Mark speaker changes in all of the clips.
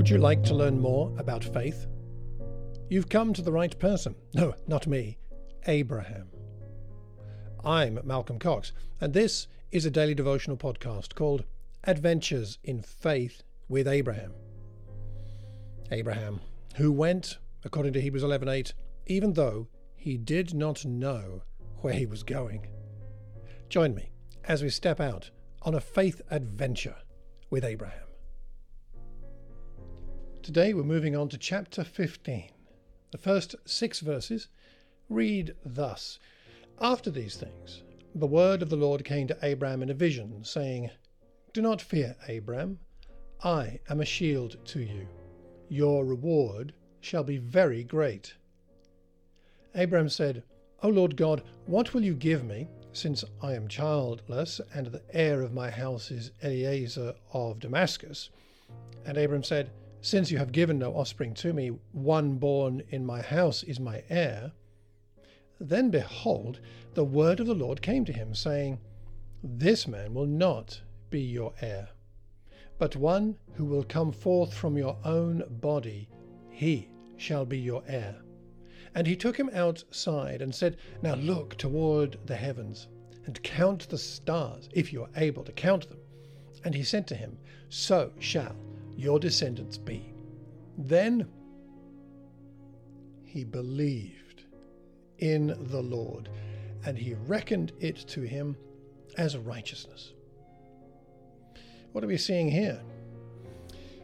Speaker 1: Would you like to learn more about faith? You've come to the right person. No, not me, Abraham. I'm Malcolm Cox, and this is a daily devotional podcast called Adventures in Faith with Abraham. Abraham, who went, according to Hebrews 11:8, even though he did not know where he was going. Join me as we step out on a faith adventure with Abraham. Today we're moving on to chapter 15. The first six verses read thus After these things, the word of the Lord came to Abraham in a vision, saying, Do not fear, Abraham. I am a shield to you. Your reward shall be very great. Abraham said, O Lord God, what will you give me, since I am childless, and the heir of my house is Eliezer of Damascus? And Abram said, Since you have given no offspring to me, one born in my house is my heir. Then behold, the word of the Lord came to him, saying, This man will not be your heir, but one who will come forth from your own body, he shall be your heir. And he took him outside and said, Now look toward the heavens and count the stars, if you are able to count them. And he said to him, So shall your descendants be. Then he believed in the Lord, and he reckoned it to him as righteousness. What are we seeing here?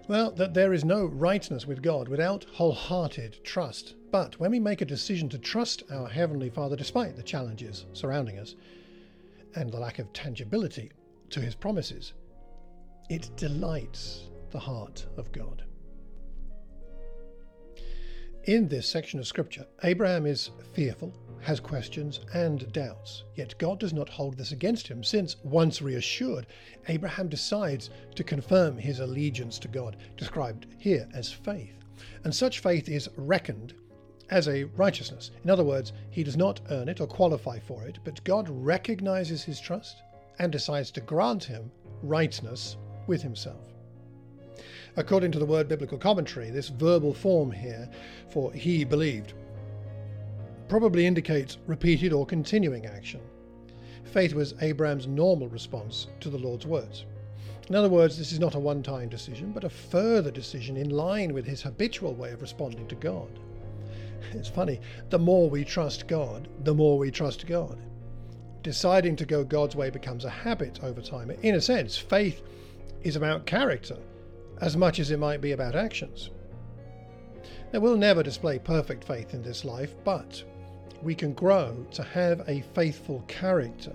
Speaker 1: Well, that there is no rightness with God without wholehearted trust. But when we make a decision to trust our Heavenly Father despite the challenges surrounding us and the lack of tangibility to His promises, it delights the heart of God. In this section of Scripture, Abraham is fearful has questions and doubts. Yet God does not hold this against him, since, once reassured, Abraham decides to confirm his allegiance to God, described here as faith. And such faith is reckoned as a righteousness. In other words, he does not earn it or qualify for it, but God recognizes his trust and decides to grant him rightness with himself. According to the word biblical commentary, this verbal form here for he believed probably indicates repeated or continuing action. Faith was Abraham's normal response to the Lord's words. In other words, this is not a one time decision, but a further decision in line with his habitual way of responding to God. It's funny, the more we trust God, the more we trust God. Deciding to go God's way becomes a habit over time. In a sense, faith is about character as much as it might be about actions. Now, we'll never display perfect faith in this life, but we can grow to have a faithful character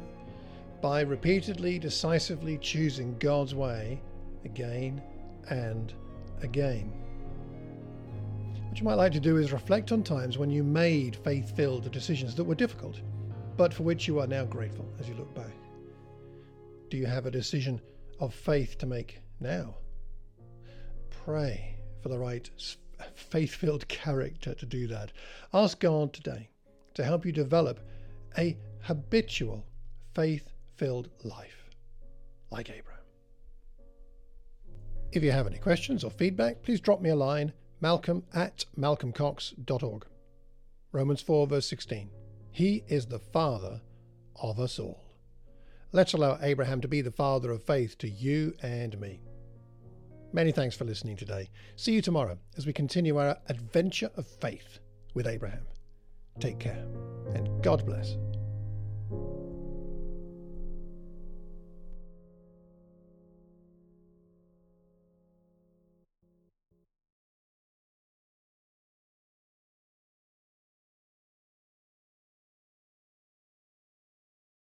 Speaker 1: by repeatedly, decisively choosing God's way again and again. What you might like to do is reflect on times when you made faith filled decisions that were difficult, but for which you are now grateful as you look back. Do you have a decision of faith to make now? Pray for the right faith filled character to do that. Ask God today to help you develop a habitual faith filled life like Abraham. If you have any questions or feedback, please drop me a line malcolm at malcolmcox.org. Romans 4, verse 16. He is the Father of us all. Let's allow Abraham to be the father of faith to you and me. Many thanks for listening today. See you tomorrow as we continue our adventure of faith with Abraham. Take care, and God bless.